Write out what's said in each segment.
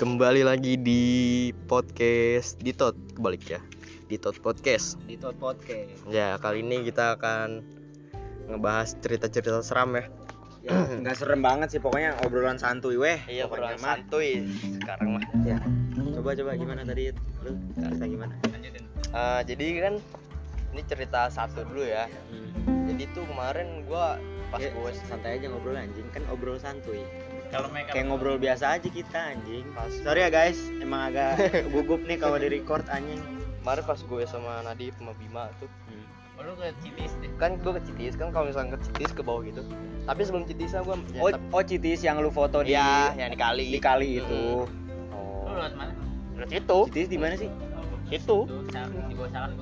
Kembali lagi di podcast Ditot kebalik ya. Ditot podcast. di Tot Podcast. Ya, kali ini kita akan ngebahas cerita-cerita seram ya. Ya, nggak serem banget sih pokoknya obrolan santuy weh. Iya, pokoknya obrolan mah. santuy sekarang mah. Ya. Coba coba gimana tadi lu cerita gimana? Eh, jadi kan ini cerita satu dulu ya. Jadi tuh kemarin gua pas Ya, gue santai aja ngobrol anjing kan obrol santuy. Kalau mereka Kayak ngobrol biasa aja kita anjing. Sorry ya guys, emang agak gugup nih kalau di record anjing. kemarin pas gue sama Nadif sama Bima tuh oh, lu ke Citis deh kan gue ke Citis kan kalau misalnya ke Citis ke bawah gitu tapi sebelum Citisnya gue Oh, oh Citis yang lu foto di Iya, yang di kali. di kali itu. lu Oh. lewat mana Terus itu, Citis di mana sih? itu. tuh sal- di bawah salah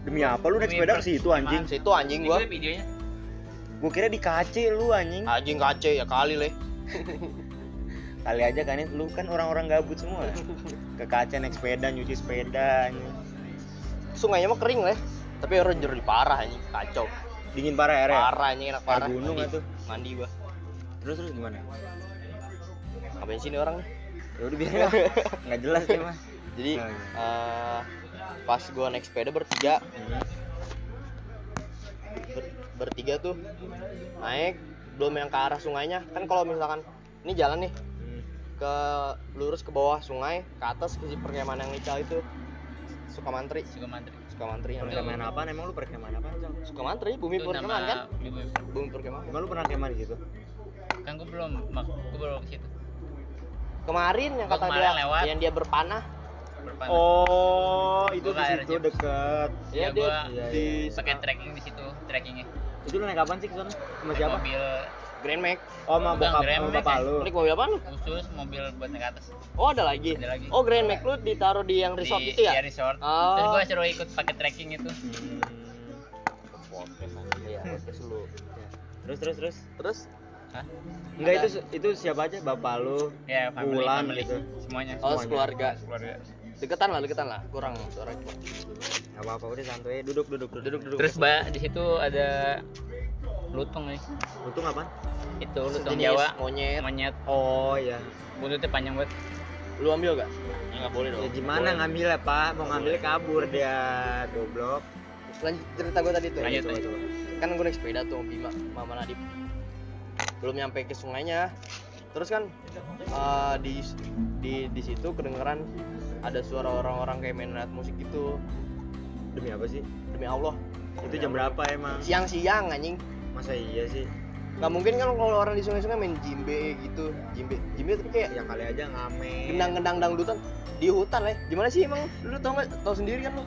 Demi apa lu naik sepeda ke situ anjing? Situ anjing gua gua. videonya Gua kira di KC lu anjing. Anjing kace ya kali leh. Kali aja kan lu kan orang-orang gabut semua. Ke KC naik sepeda, nyuci sepeda. Sungainya mah kering leh. Tapi orang jernih parah anjing, kacau. Dingin parah airnya. Parah anjing enak Air parah. gunung Mandi-. Mandi gua. Terus terus gimana? Ngapain sini orang nih? Ya udah biarin lah. Enggak jelas dia mah. Jadi eh, pas gua naik sepeda bertiga, ber- bertiga tuh naik belum yang ke arah sungainya. Kan kalau misalkan ini jalan nih Hmm. ke lurus ke bawah sungai, ke atas ke si perkemahan yang Ical itu. Sukamantri, suka mantri Sukamantri namanya. Perkemahan apa? Emang lu perkemahan apa? Cang? Sukamantri, bumi perkemahan kan? bumi- Bumi perkemahan. Emang lu pernah kemah di situ? kan gua belum mak- gua belum ke situ Kemarin yang Gua kata kemarin dia lewat. yang dia berpanah. Berpanah Oh, itu di situ Jep. deket. Ya, ya dia gua Iya, di pakai trekking di situ trekkingnya Itu lu naik kapan sih ke sana? Sama Naik siapa? mobil Grand Max. Oh, sama bokap Grand sama Max bapak ya. lu. Ini mobil apa lu? khusus mobil buat naik ke atas Oh, ada lagi. Ada lagi. Oh, Grand Max lu ditaruh di yang resort di, itu ya? iya, resort Oh. terus gua suruh ikut pakai trekking itu Hmm. Iya, podcast lu. Terus terus terus. Terus Hah? Enggak itu itu siapa aja? Bapak lu. ya family, Bulan family. gitu. semuanya Oh, semuanya. sekeluarga. keluarga deketan lah, deketan lah. Kurang suara. Enggak apa-apa udah santuy. Duduk duduk duduk. Duduk duduk. terus ba di situ ada lutung nih Untung apaan? itu lutung Sejenis Jawa monyet. monyet Oh iya. buntutnya panjang banget Lu ambil gak? Ya nggak boleh dong. Ya gimana Boleh. ngambilnya, Pak? Mau ngambilnya kabur dia, goblok. Lanjut cerita gue tadi tuh. Lanjut, Coba, lanjut. coba. Kan gue naik sepeda tuh sama Bima, Mama Nadif. Belum nyampe ke sungainya. Terus kan eh, di di di situ kedengeran ada suara orang-orang kayak main alat musik gitu. Demi apa sih? Demi Allah. Itu jam berapa emang? Siang-siang anjing. Masa iya sih? Nggak mungkin kan kalau orang di sungai-sungai main jimbe gitu. Jimbe, jimbe tapi kayak Ya kali aja ngamen. gendang-gendang dangdutan di hutan lah. Gimana sih emang? Lu tau nggak? Tau sendiri kan lu?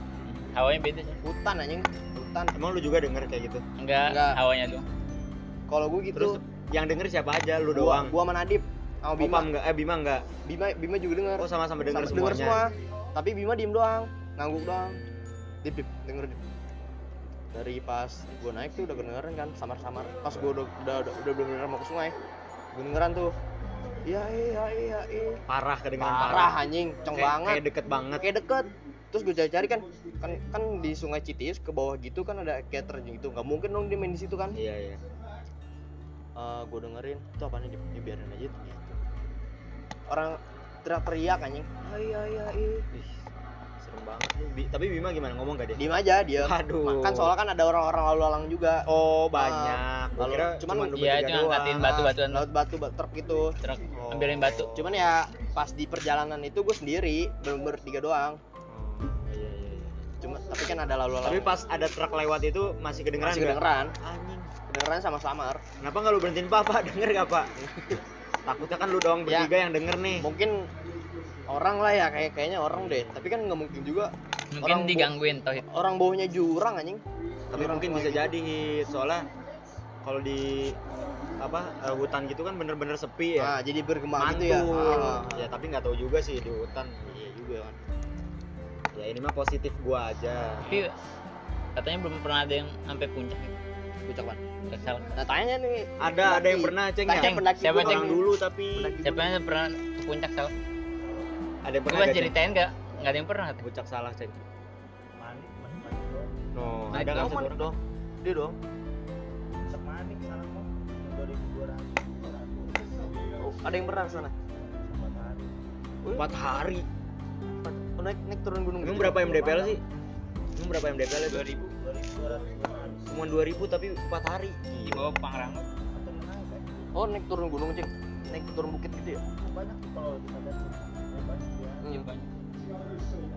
hawanya beda sih Hutan anjing. Hutan. Emang lu juga denger kayak gitu? enggak, Enggak. hawanya tuh Kalau gue gitu. Terus yang denger siapa aja? Lu gua, doang. gua sama Nadif sama Bima Bima. enggak? Eh Bima enggak? Bima Bima juga denger. Oh sama-sama denger Sama- denger semua. Tapi Bima diem doang, ngangguk doang. Dip, dip, denger dip. Dari pas gua naik tuh udah kedengeran kan samar-samar. Pas gua udah udah udah, udah bener-bener mau ke sungai. Gua dengeran tuh. Iya iya iya iya. Parah kedengeran Parah anjing, ceng Kayak- banget. Kayak deket banget. Kayak deket. Terus gue cari-cari kan, kan kan di Sungai Citis ke bawah gitu kan ada cater gitu. Nggak mungkin dong dia main di situ kan. Iya iya. Eh gue dengerin itu apa nih dibiarin aja tuh. Orang teriak-teriak anjing. Ai ai ai. Ih, serem banget. Bi- tapi Bima gimana ngomong gak dia? Diem aja dia. Waduh. Kan soalnya kan ada orang-orang lalu lalang juga. Oh banyak. Gua lalu- kira cuman iya, doang. ngangkatin batu-batuan. Laut batu bat- truk gitu. truk Oh. ambilin batu Cuman ya pas di perjalanan itu gue sendiri, belum bertiga doang. Oh, iya iya iya. Cuma tapi kan ada lalu lalang. Tapi pas ada truk lewat itu masih kedengeran masih kedengeran. Anjing. Kedengeran sama samar. Kenapa nggak lu berhentiin Papa? Denger gak Pak? Takutnya kan lu doang Ya. bertiga yang denger nih. Mungkin orang lah ya kayak kayaknya orang deh. Tapi kan nggak mungkin juga mungkin Orang digangguin tauhid orang bawahnya jurang anjing. Tapi Jurang mungkin bisa gitu. jadi soalnya kalau di apa eh, hutan gitu kan bener-bener sepi ya. Nah, jadi bergema Mantul. gitu ya. Ah. Ya tapi nggak tahu juga sih di hutan. Iya juga kan. Ya ini mah positif gua aja. tapi katanya belum pernah ada yang sampai puncak Nggak salah Nah, tanya nih. Ada ada yang pernah ceng ya. Tanya pendaki Siapa, dulu. Ceng? Dulu tapi Pendaki siapa yang pernah ke puncak salah ada yang pernah coba Ceng? ceritain nggak nggak ada yang pernah. Puncak salah ceng. No, Nah, ada kan dong, satu dong. Dia dong. Oh, ada yang pernah ke sana. empat hari Oh, naik naik turun gunung emang gitu. berapa MDPL sih emang berapa MDPL itu 2000 cuma 2000 tapi empat hari di bawah Pangrango Oh, naik turun gunung, Cing. Naik turun bukit gitu ya? banyak tuh kalau kita lihat banyak ya Iya, Hmm. banyak.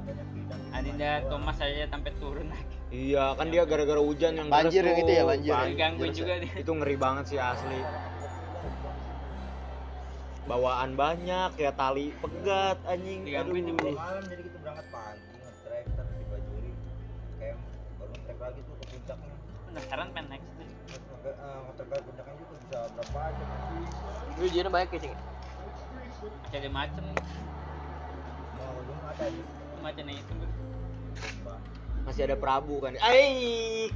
banyak Adinda Thomas aja sampai turun lagi iya kan dia gara-gara hujan yang Banjir yang itu ya, banjir ya? Banjir. Gangguin juga dia itu ngeri banget sih asli bawaan banyak ya tali pegat anjing Digangguin Aduh. juga. malam jadi kita berangkat pagi pendaftaran pengen naik situ terus nge- eh, nge-trek ke puncaknya juga bisa berapa jam Itu ujiannya banyak ya, Cing. masih ada macem mau ada macamnya itu masih ada Prabu kan ai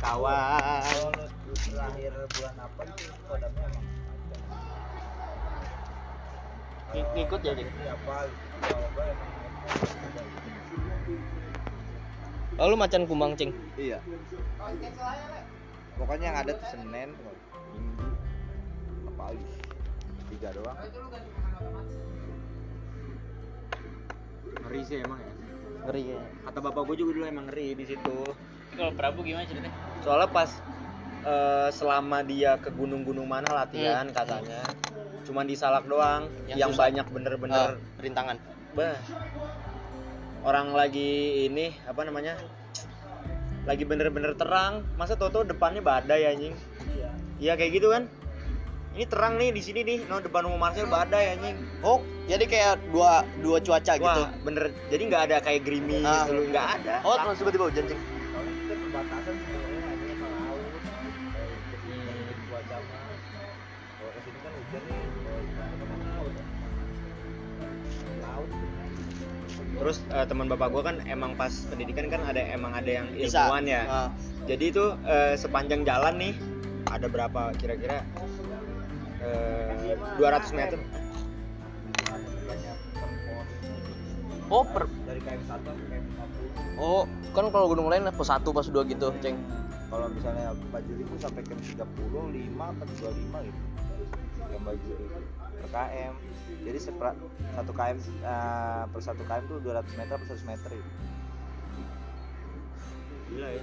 kawan lu terakhir bulan apa itu kodamnya emang Ng- ngikut ya? Iya, ada Lalu macan kumbang, Cing. Iya. Pokoknya yang ada tuh Senin, Minggu, apa lagi? Tiga doang. ngeri sih emang ya Ngeri ya. kata bapak gue juga dulu emang ngeri di situ kalau Prabu gimana ceritanya soalnya pas eh, selama dia ke gunung-gunung mana latihan Hmm. katanya cuman di Salak doang Yang yang, susah. banyak bener-bener Ah, rintangan. bah orang lagi ini apa namanya lagi bener-bener terang masa toto depannya badai anjing Iya. iya kayak gitu kan ini terang nih di sini nih no depan rumah Marcel badai anjing Oh, jadi kayak dua dua cuaca gitu. wah bener jadi nggak ada kayak gerimis Ah. dulu nggak ada Oh, terus tiba-tiba hujan, Cing. Terus eh, teman bapak gua kan emang pas pendidikan kan ada emang ada yang ilmuwan ya Ah. jadi itu eh, sepanjang jalan nih ada berapa kira-kira eh, 200 meter. Oh, per Dari KM 1 ke KM 50. Oh, kan kalau gunung lain pos 1, pos 2 gitu, Cing. Kalau misalnya Bajuri itu sampai KM 30, 5 atau 25 gitu. KM Bajuri per KM. Jadi sepra, satu KM eh, per satu KM tuh 200 meter per 100 meter itu. gila ya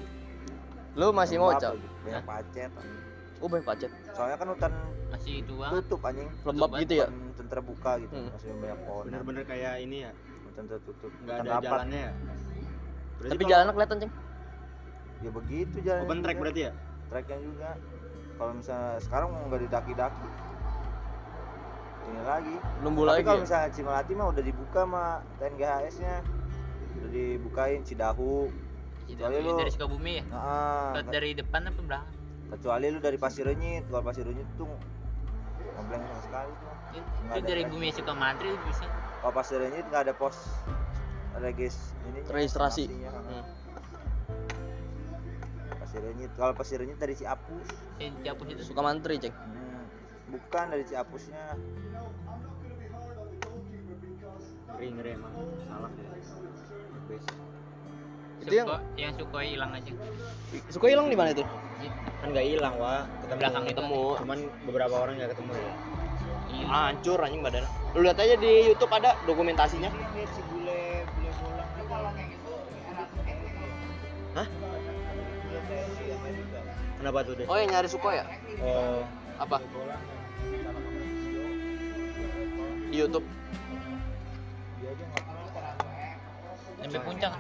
Lu masih mau, lagi, Banyak pacet. Oh, banyak pacet. Soalnya kan hutan masih itu tutup anjing. Lembab Tutup gitu ya. Hutan terbuka gitu. Hmm. Masih banyak pohon. bener-bener kayak ini ya Hutan tertutup. nggak ada rapat. jalannya ya Berarti Tapi kalau jalannya kelihatan, Cing. Ya begitu jalan. open track berarti ya Tracknya juga. Kalau misalnya sekarang mau nggak didaki-daki. Ini lagi. Nunggu Tapi lagi. kalau ya? misalnya Cimalati mah udah dibuka sama TNGHS-nya. Udah dibukain Cidahu. Dari, lu dari Sukabumi ya Nah, Ke- dari depan apa belakang kecuali lu dari Pasir Renyit. Kalau Pasir Renyit tuh ngebleng sama sekali tuh. itu, dari. Bumi Sukamantri bisa Kalau Pasir Renyit nggak ada pos regis ini Registrasi. informasinya. Hmm. Pasir Renyit. Kalau Pasir Renyit dari Ciapus. yang dihapus itu Suka mantri, Cing. Hmm, bukan dari Ciapusnya. Ngeri ngeri emang salah ya Best. Itu yang- yang Sukhoi hilang aja Suka hilang di mana itu? kan nggak hilang wah ketemu Belakang itu. Ketemu. cuman beberapa orang nggak ketemu ya Iya. Hancur anjing badannya. Lu lihat aja di YouTube ada dokumentasinya. Ini si bule bule bolang ini kalau kayak gitu. Hah? Kenapa tuh deh Oh, yang nyari Suko ya? oh Apa? Di YouTube. Sampai puncak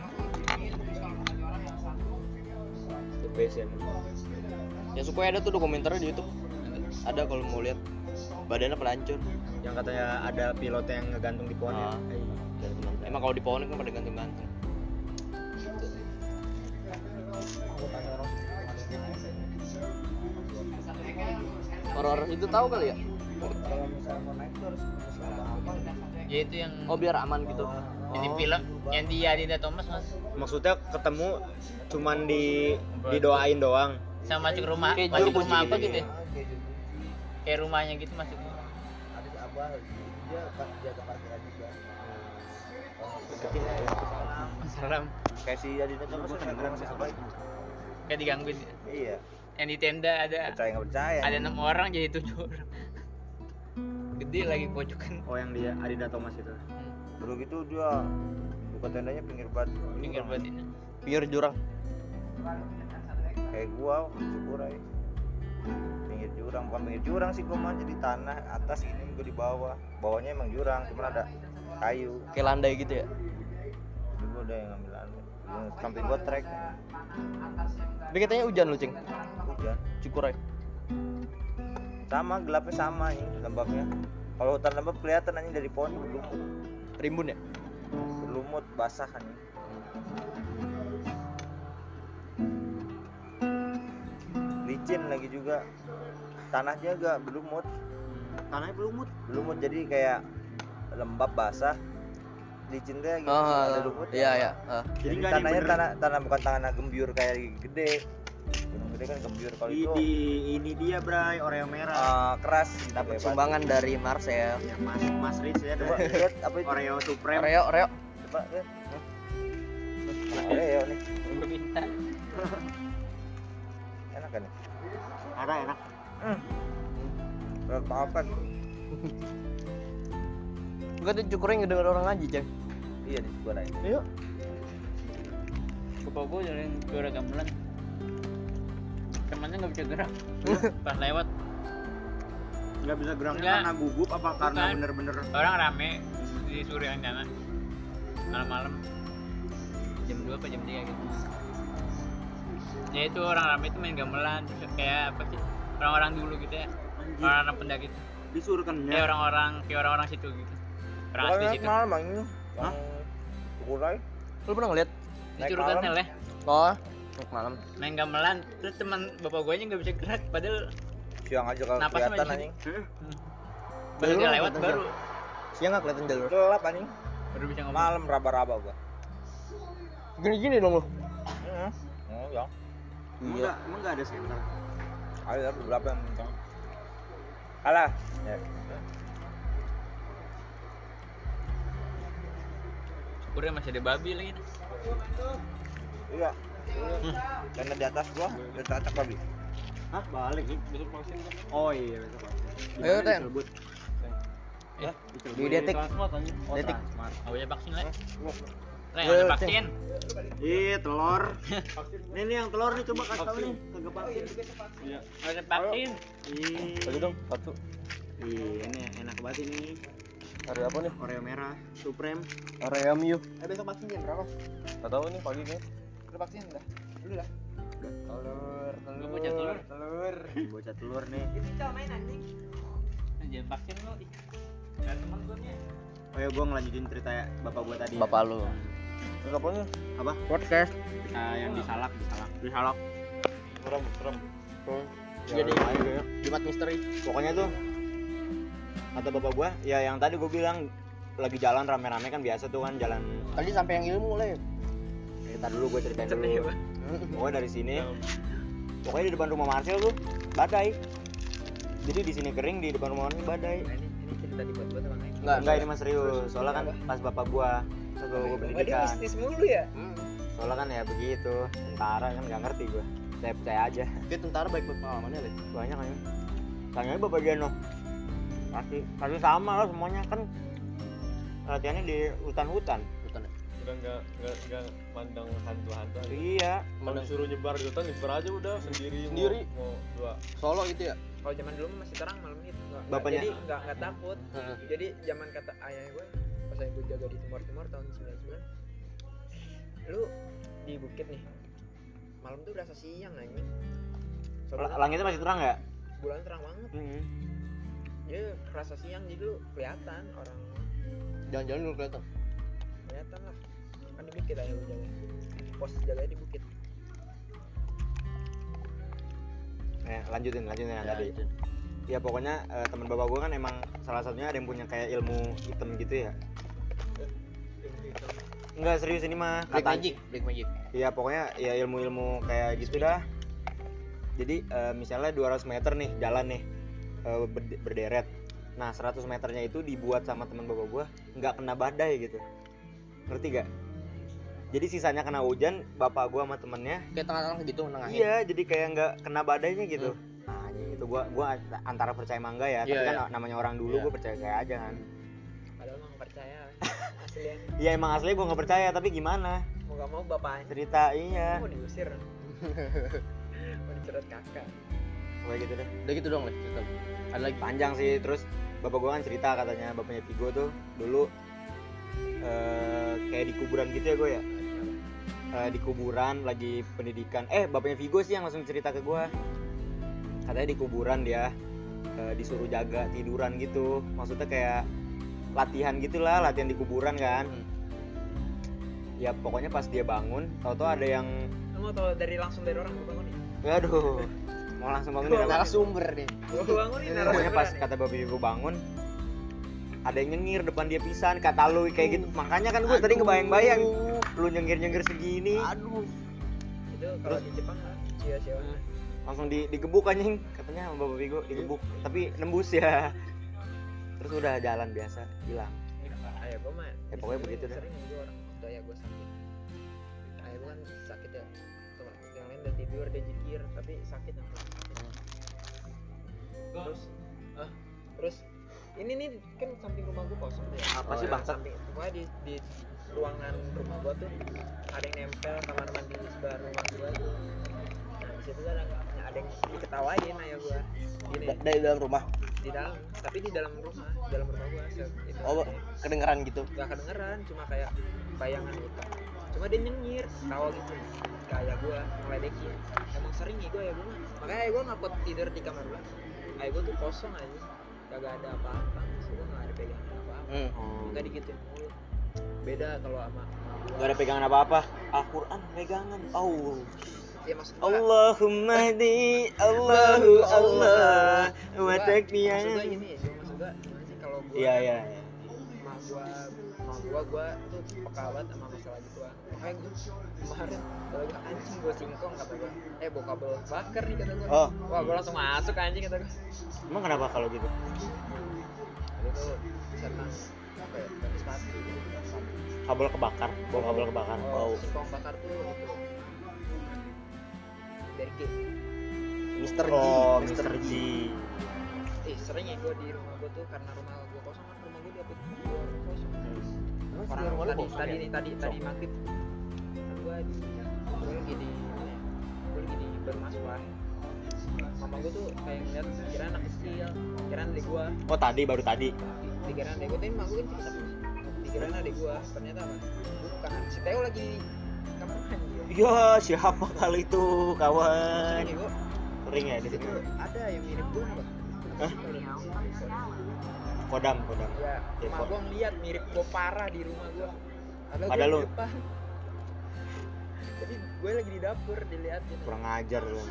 the best ya. Ya Suko ada tuh dokumenternya di YouTube. Ada kalau mau lihat. Badannya pada hancur. yang katanya ada pilot yang ngegantung di pohon Ah. ya dari teman Emang kalau di pohon kan pada gantung-gantung. Orang-orang itu tahu kali ya? Kalau misalnya mau naik tuh harus? Ya itu yang Oh, biar aman gitu. yang di Oh. film yang di Adinda Thomas mas maksudnya ketemu cuman di didoain doang sama masuk rumah Kayak masuk rumah apa gitu gitu ya Ah, kayak kayak rumahnya gitu masuk Ada Abah, dia jaga parkiran juga. ya salam Kayak Thomas kan Abah itu. kayak digangguin Iya. yang di tenda ada Percaya nggak percaya? ada enam orang jadi tujuh orang gede lagi pojokan. Oh yang dia Adinda Thomas itu. Hmm. udah gitu dia buka tendanya pinggir bat. Pinggir buat ini. Pinggir jurang. Kayak gua cukurai pinggir jurang bukan pinggir jurang sih gua mah jadi tanah atas ini gua di bawah. Bawahnya emang jurang cuman ada kayu. Kayak landai gitu ya? Jadi gua udah yang ngambil Gua- samping gua trek. Tapi katanya hujan lu cing. Hujan. Cukurai sama gelapnya sama nih lembabnya kalau hutan lembab kelihatan anjing dari pohon berlumut. Rimbun ya? Berlumut basah anjing. Licin lagi juga. Tanahnya agak berlumut. Tanahnya belumut berlumut jadi kayak lembab basah. Licin deh gitu Ah, ada lumut iya iya ah. Jadi tanahnya tanah tanah bukan tanah gembyur kayak gede gede kan gembyur kalau itu. di ini dia bray oreo merah. Ah, keras dapat kayak sumbangan dari Marcel ya, mas mas Rich ya batu. coba lihat apa itu? Oreo supreme. Oreo Oreo. Coba lihat. Oreo nih. Minta enak kan ya? ada enak. Berat banget. Gue tuh cukurai ngedenger orang ngaji ceng. Iya di sebelah ini Iya bapak gue jalan juara gamelan temannya nggak bisa gerak. Pas lewat. Nggak bisa geraknya Nggak. karena gugup apa karena Bukan. bener-bener orang rame disuruh yang jangan malam-malam. Jam 2 apa jam 3 gitu. Ya itu orang rame itu main gamelan terus kayak apa sih? Orang-orang dulu gitu ya. Orang-orang pendaki itu. Disuruh kan kayak orang-orang kayak orang-orang situ gitu. Orang asli situ. malam bang ini Hah? Kukurai Lu pernah ngeliat? disuruh tunnel ya? Oh naik malam. Main gamelan terus teman bapak gue nya nggak bisa gerak padahal siang aja kalau Napas kelihatan anjing. Baru Jalur dia lewat kelihatan baru. Siang nggak kelihatan jalur? Gelap anjing. Baru bisa ngomong. Malam raba-raba gua. Gini-gini dong lu. Heeh. oh ya. Emang nggak emang nggak ada center ada beberapa yang kencang alah. Ya. Udah masih ada babi lagi. Nih. Iya karena di atas gua udah cacak babi Hah balik nih besok vaksin oh iya besok vaksin Ayo, Ten. Eh, Di detik oh Detik. Nggak boleh vaksin lah. Eh, nggak ada vaksin. Ih, telur. nih nih yang telur nih coba kasih tahu nih, kagak vaksin. Iya. Nggak ada vaksin. Ih, Lagi dong satu Iya, ini enak banget ini. Hari apa nih? Oreo merah, Supreme. Area Miu Eh besok vaksin jam berapa? Gak tau nih pagi nih Udah vaksin udah. Lu dah. Telur Lu bocah telur. Telur Bocah telur nih. Jangan vaksin lu. Nggak temen gua nih. Oh ya, gua ngelanjutin cerita ya, bapak gua tadi. Bapak lu Terus apa nih? Apa? Podcast Ah, yang disalak, disalak. Disalak. serem serem Jadi ya. Jumat misteri Pokoknya tuh kata bapak gua, ya yang tadi gua bilang lagi jalan rame-rame kan biasa tuh kan jalan Tadi sampai yang ilmu lah ya Cerita dulu gue ceritain Cepet ya, dulu. Bang. Pokoknya dari sini, pokoknya di depan rumah Marcel tuh badai. Jadi di sini kering, di depan rumah Marcel badai. Nah, ini ini cerita dibuat-buat apa enggak? Enggak Enggak ini mas serius. Soalnya kan pas bapak gua, pas bapak gua pendidikan. mulu ya? Soalnya kan ya begitu, tentara kan nggak ngerti gua. Saya percaya aja. Dia tentara baik pengalamannya lah Banyak kan. Tanya bapak Geno. Pasti, pasti sama lah semuanya kan latihannya di hutan-hutan. Udah nggak nggak nggak mandang hantu-hantu aja. Iya. kalau Mandang- disuruh nyebar di hutan nyebar aja udah sendiri mau- Sendiri. mau, dua Solo gitu ya? kalau zaman dulu masih terang malam itu nggak- Bapaknya- jadi nggak nggak takut Heeh. jadi zaman kata ayah gue pas ayah gue jaga di timur timur tahun 99 lu di bukit nih malam tuh berasa siang anjing Langitnya masih terang nggak? bulan terang banget dia kerasa siang jadi lu kelihatan orang Jalan-jalan dulu kelihatan kelihatan lah kan di bukit gue jaga pos jaganya di bukit Eh, lanjutin, lanjutin yang Ya, tadi. itu. Ya pokoknya eh, teman bapak gua kan emang salah satunya ada yang punya kayak ilmu hitam gitu ya. Enggak serius ini mah. Black Kata- Magic Black Magic Iya pokoknya ya ilmu-ilmu kayak gitu dah. Jadi eh, misalnya 200 meter nih jalan nih berde- berderet. Nah 100 meternya itu dibuat sama teman bapak gua nggak kena badai gitu. Ngerti gak? Jadi sisanya kena hujan, bapak gua sama temennya. Kayak tengah-tengah gitu nengahin Iya, jadi kayak nggak kena badainya gitu. Nah, anjing itu gua gua antara percaya mangga ya, tapi Iya, kan iya. namanya orang dulu Iya. gua percaya kayak aja kan. padahal nggak percaya asli ya Iya emang asli gue nggak percaya tapi gimana? Mau gak mau bapaknya cerita iya. Mau diusir. Mau dicerot kakak. Kayak gitu deh. Udah gitu dong lah cerita. Ada lagi? Panjang sih terus bapak gue kan cerita katanya bapaknya Vigo tuh dulu eh kayak di kuburan gitu ya gue ya Eh, di kuburan lagi pendidikan. Eh bapaknya Vigo sih yang langsung cerita ke gue katanya di kuburan dia eh, disuruh jaga tiduran gitu. Maksudnya kayak latihan gitulah latihan di kuburan kan. Hmm. ya pokoknya pas dia bangun tau-tau ada yang mau tau dari langsung dari orang gue bangunin? Aduh mau langsung bangun apa? narasumber nih. Gue bangunin pokoknya pas kata bapak ibu bangun ada yang nyengir depan dia pisan kata lu kayak gitu. Makanya kan gue tadi kebayang-bayang lu nyengir-nyengir segini. Aduh. Itu kalau di Jepang lah cia cia langsung di digebuk anjing. Katanya sama bapak Vigo digebuk. Tapi nembus ya. Terus udah jalan biasa hilang. Ayah gue mah Ya, pokoknya begitu dah. sering gue orang waktu ayah gue sakit. Ayah gue kan sakit ya. Tuh, yang lain udah tidur dia jikir tapi sakit yang sakit terus ah terus ini nih kan samping rumah gue kosong tuh ya? Apa Oh, sih, bangsat? samping pokoknya di di ruangan rumah gue tuh ada yang nempel kamar mandi di sebelah rumah gue tuh. Nah di situ ada ada yang diketawain ayah gue gini Da- dari dalam rumah? Di dalam tapi di dalam rumah dalam rumah gua itu oh kedengeran gitu? Gak kedengeran cuma kayak bayangan gitu cuma dia nyengir tawa gitu. Kayak gua ngeledekin. Emang sering nih gua ya gua mah. makanya gua nggak kuat tidur di kamar gua. Kayak gua tuh kosong aja kagak ada apa-apa. Maksud gua nggak ada pegangan apa-apa. Hmm. oh. nggak digituin mulu. Beda kalau sama sama gua. Gak ada pegangan apa-apa. Al-Quran pegangan. Oh ya Allahumma di Allahu Allah. Wa takbiyan maksud gua gini gua maksud gua gimana sih? Kalau gua iya iya iya. mak gua mak gua gua tuh peka banget sama makanya gua kemarin kalau gua anjing gua singkong kata gua. Eh bawa kabel bakar nih kata gua. Oh. wah gua langsung masuk anjing kata gua. Emang kenapa kalau gitu? Itu tuh senang apa ya dari sepatu kabel kebakar bawa kabel kebakar. Oh, wow singkong bakar tuh itu dari G. Mister G. Oh Mister Mr. G. Eh sering ya gua di rumah gua tuh karena rumah gua kosong kan rumah gua di apa kosong. Emang orang rumah lu tadi kosong tadi ya? nih tadi tadi maghrib gua di gua lagi di mana ya? Gua lagi di baru masuk lah mama gua tuh kayak ngeliat kira anak kecil kira adik gua. Oh tadi baru tadi. Dikira adik gua tapi mak gua kan cerita dikira adik gua ternyata apa? Bukan. Si Teo lagi di kamar mandi ya. iya siapa kali itu kawan? Sering ya di itu sini ada yang mirip gua nggak Hah? kodam kodam. Ya Ya, mak gua ngeliat mirip gua parah di rumah gua. Padahal lu? depan jadi gue lagi di dapur diliatin kurang ajar lu.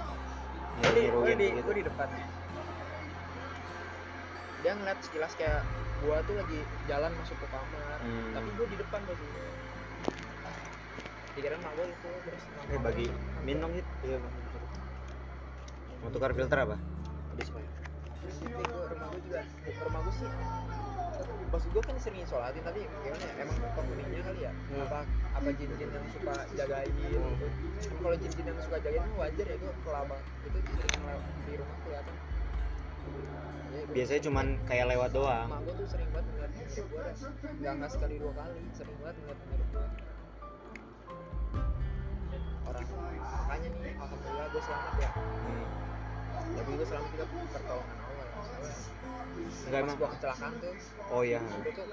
Gue di, gue di, gitu gue di depan. Dia ngeliat sekilas kayak gua tuh lagi jalan masuk ke kamar. Hmm. tapi gue di depan tadi dikira mak gue itu terus eh bagi minum gitu iya Bang. mau tukar filter apa. Tapi gua rumah gue juga. Rumah gue sih maksud gue kan sering sholatin tapi gimana ya emang penghuninya kali ya. Hmm. apa apa jin-jin yang suka jagain gitu. Kan kalau jin-jin yang suka jagain wajar ya gue kelaba itu sering di rumah kelihatan. Ya, biasanya cuman kayak lewat doang. Mak gue tuh sering banget ngeliat mirip gue dah Gak, nggak sekali dua kali, sering banget ngeliat mirip gue Orang, makanya nih, Alhamdulillah gue selamat ya. Hmm. Tapi gue selamat juga pertolongan Enggak pas gue kecelakaan tuh oh iya. Gue tuh,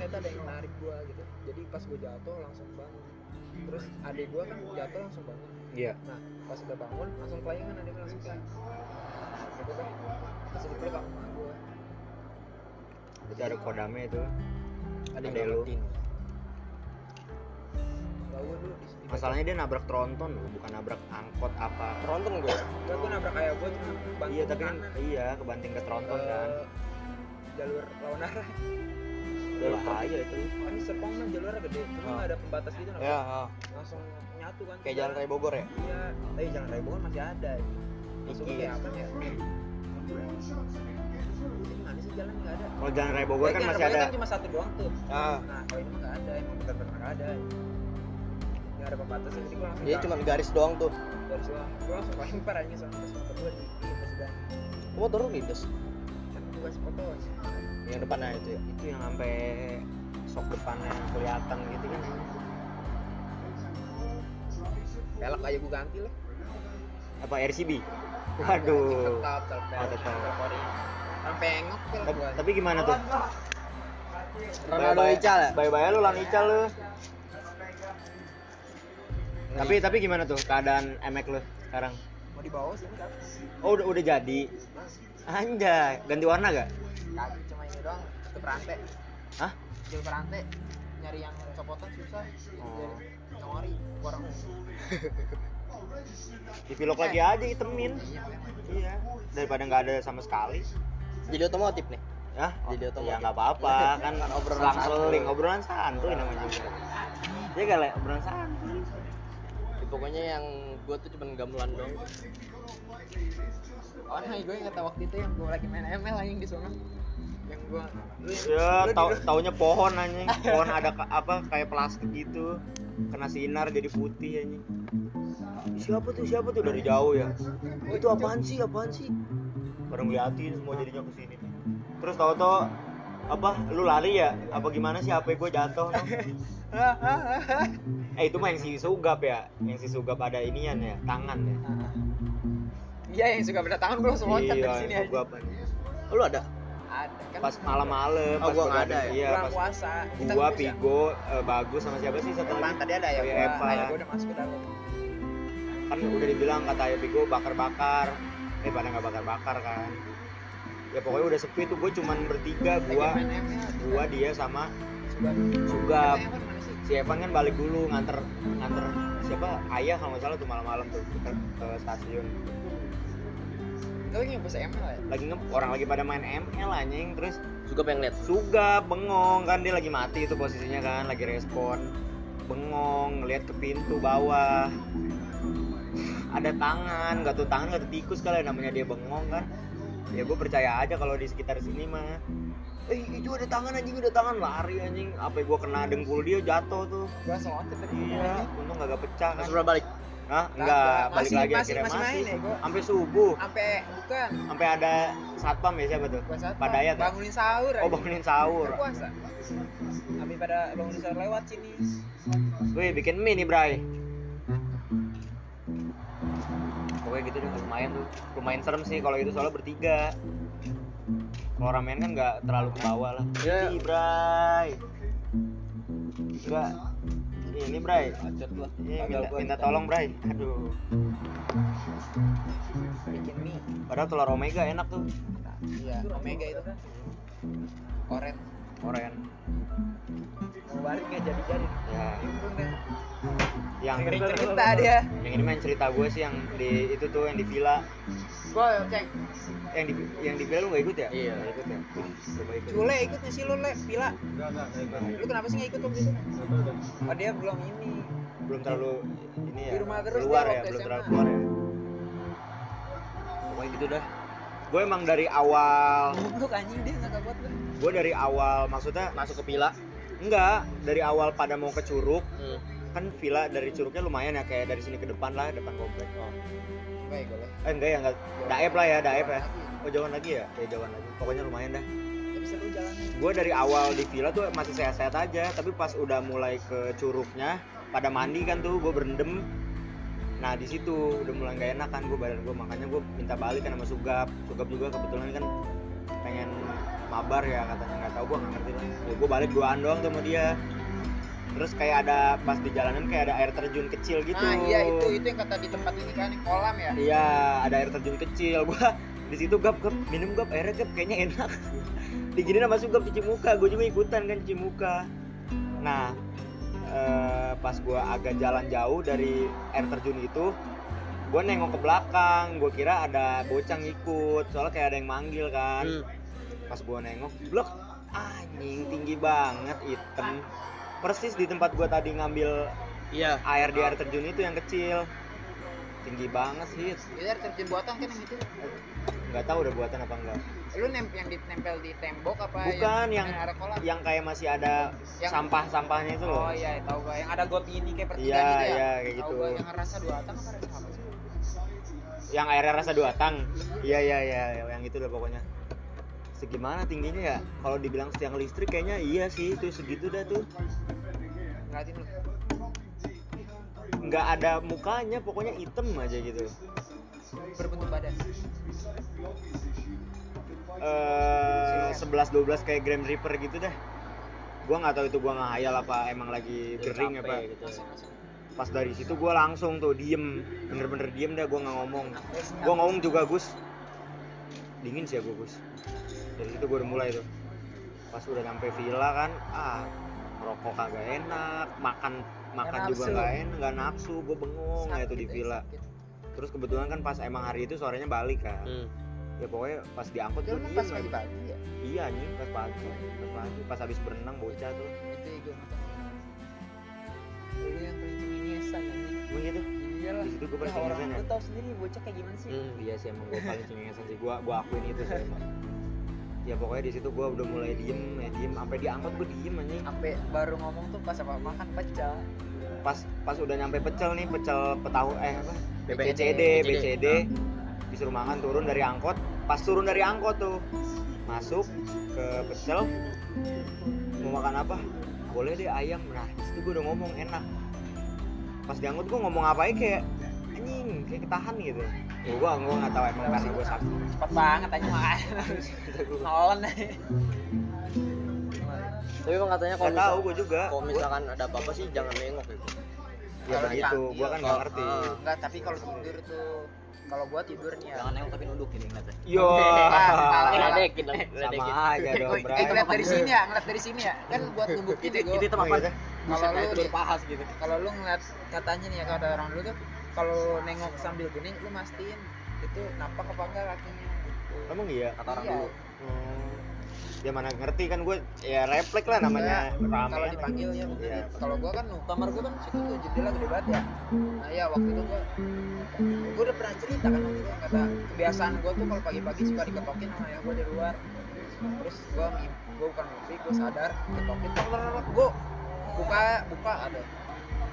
ada yang narik gue gitu. Jadi pas gue jatuh langsung bangun. Terus adik gue kan jatuh langsung bangun. Iya. Nah, pas udah bangun, langsung kelayangan adik langsung kayak Gitu kan, terus dipeluk sama emak gue itu ada kodamnya itu. Ada yang Gak gue dulu di, di masalahnya dia nabrak tronton loh bukan nabrak angkot apa. Tronton gue Enggak, gue nabrak kayak gue cuma banting iya tapi kan iya kebanting ke tronton ke kan. jalur lawan arah. Udah bahaya itu. kan Serpong mah jalurnya gede. Cuma Oh. nggak ada pembatas gitu nah, ya ah. langsung nyatu kan. Kayak jalan raya Bogor ya? Iya. Tapi jalan raya Bogor masih ada. Iki. kayak apa ya? Ini mana sih jalan nggak ada. Kalau jalan raya Bogor Kayak kan masih ada. kan cuma satu doang tuh. Ah. Nah kalau ini mah nggak ada emang benar-benar nggak ada nggak ada pembatasnya jadi gue langsung dia cuma garis doang tuh. Dari situ gue langsung lempar aja sama terus motor gue di di atas dan motor lu lindes? West Potos yang depannya itu ya? Itu yang sampai sok depannya kelihatan gitu kan pelek aja gua ganti lah. Apa RCB waduh. tetap tetap Oh, tetap. sampai tapi, gimana tuh? Ronaldo Ical ya? bye-bye lu lan Ical lu tapi tapi gimana tuh keadaan emek lu sekarang? Mau dibawa kan oh udah udah jadi? Anjay ganti warna gak kagak cuma ini doang tutup rantai. Hah? tutup rantai nyari yang copotan susah. Oh. jadi nyori orang dipilok lagi aja itemin. Iya. Iya daripada nggak ada sama sekali. Jadi otomotif nih. Ya Jadi otomotif. ya nggak apa-apa kan Kan obrolan seling obrolan santuy namanya. Juga ya kali obrolan santuy Ya, pokoknya yang gua tuh cuman gamelan doang. Oh nah gue inget waktu itu yang gue lagi main ML anjing di sana. Yang gue lu ya tau taunya pohon anjing. Pohon ada apa kayak plastik gitu. Kena sinar jadi putih anjing. Siapa tuh siapa tuh? Dari jauh ya. Itu apaan sih apaan sih? Bareng liatin semua jadinya ke sini terus tau tau apa lu lari ya? Apa gimana sih HP gue jatuh no? eh itu mah yang si sugap ya. Yang si sugap ada inian ya tangan ya. Iya yang suka beda tangan gue langsung loncat dari sini aja. Sugap lu ada? Ada kan pas malam-malam Oh, pas gua ada ya? iya pas puasa. Kita gua. Pigo eh, bagus sama siapa sih satu lagi? tadi ada ya Oh, iya, gua Eva. gua udah masuk ke dalam. Kan udah dibilang kata Pigo bakar-bakar. Eh pada nggak bakar-bakar kan ya pokoknya udah sepi tuh gue cuman bertiga ML gua dia sama sih? si Evan kan balik dulu nganter nganter siapa? Ayah kalau nggak salah tuh malam-malam tuh ke, ke stasiun. Lagi ngebus ML ya? lagi nge orang lagi pada main ML anjing. Terus juga pengen lihat Suga bengong kan dia lagi mati itu posisinya kan lagi respon. Bengong ngeliat ke pintu bawah. Ada tangan nggak tuh tangan nggak tuh tikus kali ya, namanya dia bengong kan ya gue percaya aja kalau di sekitar sini mah eh itu ada tangan anjing ada tangan lari anjing apa gue kena dengkul dia jatuh tuh langsung loncat tadi. iya untung kagak pecah kan Terus udah balik Hah? Enggak balik Masih- lagi masih- akhirnya masih masih, main ya, sampai subuh Sampai bukan. sampai ada satpam ya siapa tuh Dayat ya? bangunin sahur oh bangunin sahur puasa. Habis pada bangunin sahur lewat sini. Wih, bikin mie nih, Bray. Pokoknya gitu deh, lumayan tuh. Lumayan serem sih kalau itu soalnya bertiga. Kalau ramen kan nggak terlalu ke bawah lah. Iya. Ih, Bray. Enggak. Ini, Bray. gua Ini Kagak minta, minta tolong, Bray. Aduh. Bikin mie. Padahal telur omega enak tuh. Iya, Omega itu kan. Oren. Oren. Mau balik nggak jadi-jadi. Ya, Untung deh. yang Dengerin cerita dia. yang ini main cerita gue sih yang di itu tuh yang di villa Gua cek. yang di yang di villa lu gak ikut ya Iya. Nggak ikut ya coba ikut Cule ikut nggak sih lu, Le? Pila. Enggak. Lu kenapa sih nggak ikut waktu itu? Oh, dia belum ini. belum terlalu ini ya Di rumah terus keluar ya belum terlalu keluar ya pokoknya gitu dah gue emang dari awal Goblok anjing dia nggak kuat gue. Gue dari awal maksudnya masuk ke pila enggak dari awal pada mau ke curug. Hmm. kan villa dari curugnya lumayan ya kayak dari sini ke depan lah depan komplek. Oh. Baik, gue. eh enggak ya enggak. Daep lah ya daep ya. Oh jauhan lagi ya? Ya jauhan lagi. Pokoknya lumayan dah. Tapi seru jalannya. gue dari awal di villa tuh masih sehat-sehat aja tapi pas udah mulai ke curugnya pada mandi kan tuh gue berendam. Nah di situ udah mulai gak enak kan gue badan gue makanya gue minta balik kan sama sugap. Sugap juga kebetulan kan pengen mabar ya katanya nggak tahu gue nggak ngerti lah ya, gue balik duaan doang sama dia terus kayak ada pas di jalanan kayak ada air terjun kecil gitu Nah, iya itu itu yang kata di tempat ini kan yang kolam ya. Iya, ada air terjun kecil. Gua di situ gap gap minum gap airnya gap kayaknya enak. Diginin sama gap cuci muka, gue juga ikutan kan cuci muka. Nah, eh, pas gua agak jalan jauh dari air terjun itu, gua nengok ke belakang, gua kira ada bocang ikut, soalnya kayak ada yang manggil kan. Hmm. Pas gua nengok, blok anjing tinggi banget hitam. Persis di tempat gua tadi ngambil iya air di air terjun itu yang kecil. Tinggi banget sih. Itu air terjun buatan kan yang itu. nggak tahu udah buatan apa enggak Lu nem yang ditempel di tembok apa bukan yang kolam? yang kayak masih ada Yang- sampah sampahnya itu loh Oh iya, tahu gua. Yang ada got ini kayak pertigaan Iya, gitu ya. iya, kayak Tahu gitu. gua yang rasa dua atang apa rasa apa sih? Yang airnya rasa dua tang iya iya iya yang itu udah pokoknya. Segimana tingginya ya? Kalau dibilang tiang listrik kayaknya iya sih itu segitu dah tuh. Nggak ada mukanya pokoknya hitam aja gitu. Berbentuk badan. Eh 11 12 kayak Grim Reaper gitu dah gua nggak tahu itu gua ngehayal apa emang lagi kering apa. gitu pas dari situ gua langsung tuh diem. Bener-bener diem dah gua nggak ngomong. Gua ngomong juga Gus. Dingin sih ya gua Gus. Dari situ gua udah mulai tuh. Pas udah nyampe villa kan ah rokok kagak enak makan makan Nggak juga nggak enak nggak nafsu gua bengong ya tuh di villa. sakit. terus kebetulan kan pas emang hari itu sorenya balik kan. Hmm. ya pokoknya pas diangkut tuh diem pas pagi-pagi ya? Iya anjing pas pagi. Pas pagi pas habis berenang bocah tuh. Itu ya gue Dulu yang paling Di situ gua paling Ya, orang ya? lu tau sendiri bocah kayak gimana sih. Hmm. iya sih emang gue paling cengengesan sih. Gua gua akuin itu sih emang. Ya pokoknya di situ gua udah mulai diem ya diem. Sampai diangkut gua diem anjing. Sampai baru ngomong tuh pas apa? Makan pecel. pas pas udah nyampe pecel nih pecel petahu eh apa? BCD. BCD BCD disuruh makan turun dari angkot. Pas turun dari angkot tuh masuk ke pecel. Mau makan apa? Boleh deh ayam. Nah di situ gue udah ngomong enak. Pas diangkut gue ngomong apa aja kayak anjing kayak ketahan gitu ya gue gue nggak tahu emang karena gue sakit Cepet banget aja makan. Nolan aja. tapi emang katanya kalau nggak tahu gue juga kalau misalkan ada apa-apa sih jangan nengok gitu ya begitu gue kan nggak ngerti. Enggak, tapi kalau tidur tuh kalau gua tidur nih ya. Jangan nengok tapi nunduk gini ngeliatnya. yo Kepala. ledekin dong sama aja dong Eh, bray eh, ngeliat dari sini ya, ngeliat dari sini ya. Kan buat ngebuktiin Itu ya gua. itu tempat apa? Kalau lu itu berpahas gitu. kalau lu ngeliat katanya nih ya kalau ada orang dulu tuh kalau nengok sambil bening lu mastiin itu napak apa enggak kakinya gitu. emang iya Kata orang Iya. dulu. Hmm. ya mana ngerti kan gue ya refleks lah namanya Enggak, rame kalau dipanggil ya Iya. kalau gua kan kamar gua kan situ tuh jendela gede banget ya nah ya waktu itu gua gua udah pernah cerita kan waktu itu kata kebiasaan gua tuh kalau pagi-pagi suka diketokin sama ayah gua di luar terus mimpi gua bukan mimpi gua sadar tok, gua buka buka ada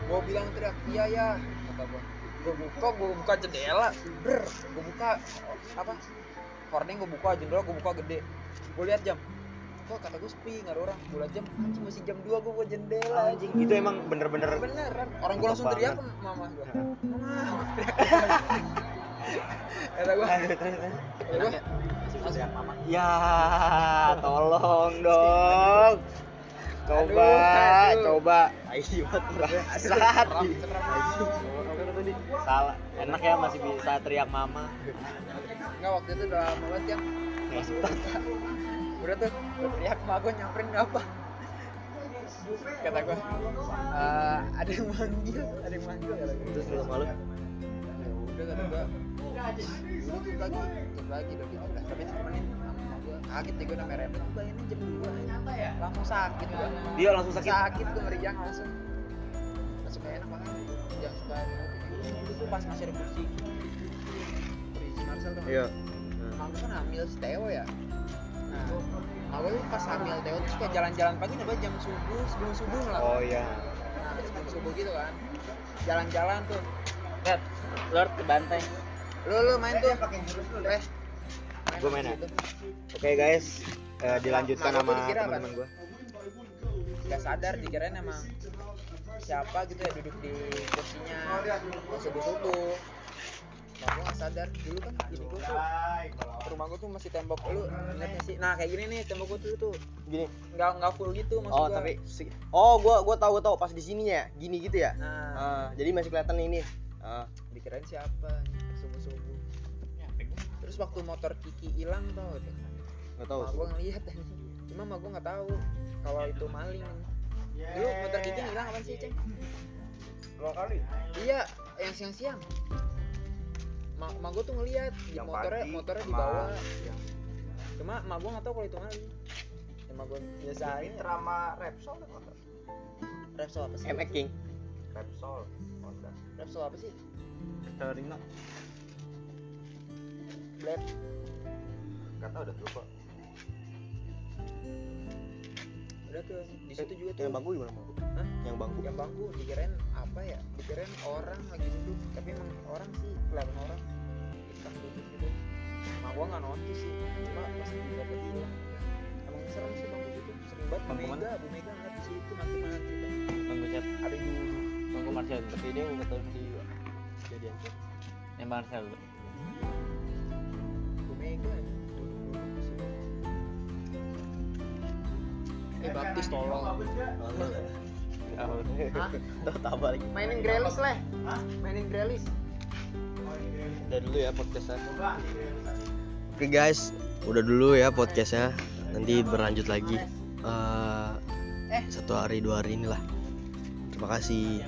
gua bilang teriak iya ya kata gua gua buka gua buka jendela ber gua buka apa hording gua buka jendela gua buka gede. Gua lihat jam. Kok kata gue sepi nggak ada orang. Gue jam anjing masih jam 2 gue buat jendela anjing. Itu emang bener-bener beneran. Orang gue langsung teriak mama gue mama kata gue kata gue mama. ya tolong dong. Coba. Coba. Ayo serem. salah. Enak ya masih bisa teriak mama. Nggak waktu itu udah banget kan udah tuh. Teriak sama gue nyamperin nggak apa? Kata gue "Eh, ada yang manggil ada yang manggil. Kata gue terus lu malu ya udah kata gue tutup lagi tutup lagi udah gitu. Udah tapi ditemenin kaget deh gue merepet tuh bayanginnya jam dua. Ya. langsung sakit gue dia langsung sakit. Sakit gue meriang langsung. Langsung kayak enak banget. Jangan suka nyebutin itu tuh pas masih ada kursi. Kursi Marcel tuh. Iya. Mak gue kan hamil si Theo ya. Nah mak gue tuh pas hamil Theo tuh suka jalan-jalan pagi nih jam subuh sebelum subuh lah. Oh iya. Nah sebelum subuh gitu kan. Jalan-jalan tuh. Lihat, Lord ke banteng. lu lu main tuh. eh Gua main ya? oke guys. Eh, dilanjutkan tuh sama teman-teman gue nggak sadar dikirain emang siapa gitu ya duduk di kursinya. Subuh subuh Mak gua nggak sadar. Dulu kan gini gua tuh rumah gua tuh masih tembok. Lu ingatnya sih? Nah kayak gini nih tembok gua tuh tuh. Gini. Nggak nggak full gitu maksud oh gua. tapi oh gua gua tahu gua tahu. Pas di sininya ya gini gitu ya? Nah. Ah, jadi masih kelihatan ini Ah, dikirain siapa terus waktu motor Kiki hilang tau tuh? Nggak tahu. Gua ngeliat cuma mak gua nggak tahu kalau itu maling. Dulu motor Kiki hilang apa sih ceng? Dua kali. Iya yang siang siang mak mak gua tuh ngeliat di Yang motornya pagi motornya sama dibawa. siang. cuma mak gua nggak tahu kalau itu maling. Ya mak gua biasain drama Repsol Honda Repsol apa sih? MX King. Repsol Honda. Repsol apa sih? Terina Blade. Nggak tahu udah lupa udah tuh di situ juga tuh. yang bangku gimana bangku? Hah? yang bangku? Yang bangku dikirain apa ya? Dikirain orang lagi duduk tapi emang orang sih kelihatan orang. Hitam duduk gitu. Mak gua nggak notice sih. Cuma pas dilihat hilang Bang Kuman Mega Bu Mega ngeliat di situ mati mati Bang Buset ada dulu. Bang Marcel. Tapi dia nggak tahu di kejadian tuh. Yang Marcel Eh baptis tolong. Tambah lagi Mainin Grelis leh Mainin Grelis udah dulu ya podcastnya. Oke guys. Udah dulu ya podcastnya. Nanti berlanjut lagi. Eh, satu hari dua hari inilah. Terima kasih